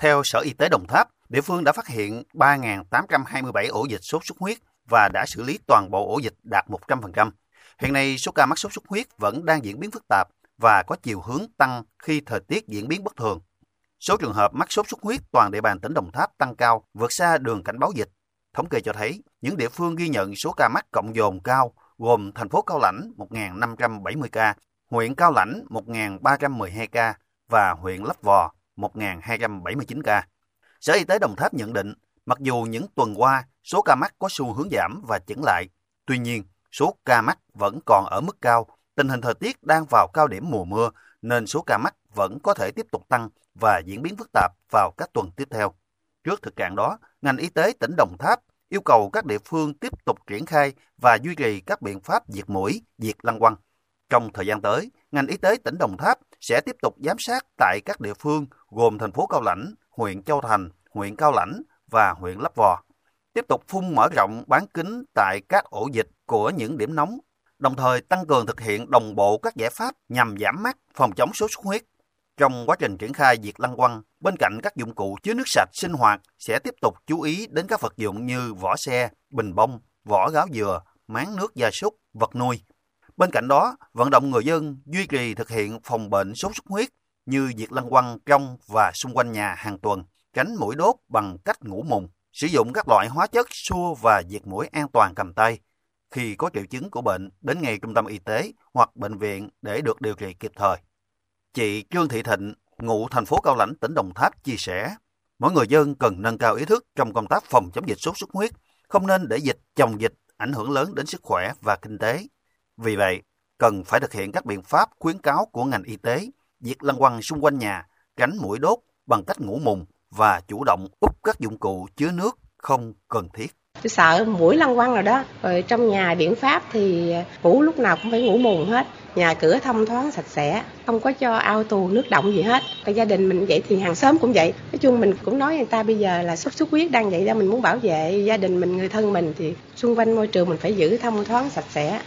Theo Sở Y tế Đồng Tháp, địa phương đã phát hiện 3.827 ổ dịch sốt xuất huyết và đã xử lý toàn bộ ổ dịch đạt 100%. Hiện nay, số ca mắc sốt xuất huyết vẫn đang diễn biến phức tạp và có chiều hướng tăng khi thời tiết diễn biến bất thường. Số trường hợp mắc sốt xuất huyết toàn địa bàn tỉnh Đồng Tháp tăng cao, vượt xa đường cảnh báo dịch. Thống kê cho thấy, những địa phương ghi nhận số ca mắc cộng dồn cao gồm thành phố Cao Lãnh 1.570 ca, huyện Cao Lãnh 1.312 ca và huyện Lấp Vò 1.279 ca. Sở Y tế Đồng Tháp nhận định, mặc dù những tuần qua số ca mắc có xu hướng giảm và chững lại, tuy nhiên số ca mắc vẫn còn ở mức cao. Tình hình thời tiết đang vào cao điểm mùa mưa nên số ca mắc vẫn có thể tiếp tục tăng và diễn biến phức tạp vào các tuần tiếp theo. Trước thực trạng đó, ngành y tế tỉnh Đồng Tháp yêu cầu các địa phương tiếp tục triển khai và duy trì các biện pháp diệt mũi, diệt lăng quăng. Trong thời gian tới, ngành y tế tỉnh Đồng Tháp sẽ tiếp tục giám sát tại các địa phương gồm thành phố Cao Lãnh, huyện Châu Thành, huyện Cao Lãnh và huyện Lấp Vò. Tiếp tục phun mở rộng bán kính tại các ổ dịch của những điểm nóng, đồng thời tăng cường thực hiện đồng bộ các giải pháp nhằm giảm mắc phòng chống sốt xuất huyết. Trong quá trình triển khai diệt lăng quăng, bên cạnh các dụng cụ chứa nước sạch sinh hoạt sẽ tiếp tục chú ý đến các vật dụng như vỏ xe, bình bông, vỏ gáo dừa, máng nước gia súc, vật nuôi. Bên cạnh đó, vận động người dân duy trì thực hiện phòng bệnh sốt xuất huyết như diệt lăng quăng trong và xung quanh nhà hàng tuần, tránh mũi đốt bằng cách ngủ mùng, sử dụng các loại hóa chất xua và diệt mũi an toàn cầm tay. Khi có triệu chứng của bệnh, đến ngay trung tâm y tế hoặc bệnh viện để được điều trị kịp thời. Chị Trương Thị Thịnh, ngụ thành phố Cao Lãnh, tỉnh Đồng Tháp chia sẻ, mỗi người dân cần nâng cao ý thức trong công tác phòng chống dịch sốt xuất huyết, không nên để dịch chồng dịch ảnh hưởng lớn đến sức khỏe và kinh tế. Vì vậy, cần phải thực hiện các biện pháp khuyến cáo của ngành y tế, diệt lăng quăng xung quanh nhà, tránh mũi đốt bằng cách ngủ mùng và chủ động úp các dụng cụ chứa nước không cần thiết. Tôi sợ mũi lăng quăng rồi đó. Rồi trong nhà biện pháp thì ngủ lúc nào cũng phải ngủ mùng hết. Nhà cửa thông thoáng sạch sẽ, không có cho ao tù nước động gì hết. Cái gia đình mình vậy thì hàng xóm cũng vậy. Nói chung mình cũng nói người ta bây giờ là sốt xuất huyết đang vậy ra mình muốn bảo vệ gia đình mình, người thân mình thì xung quanh môi trường mình phải giữ thông thoáng sạch sẽ.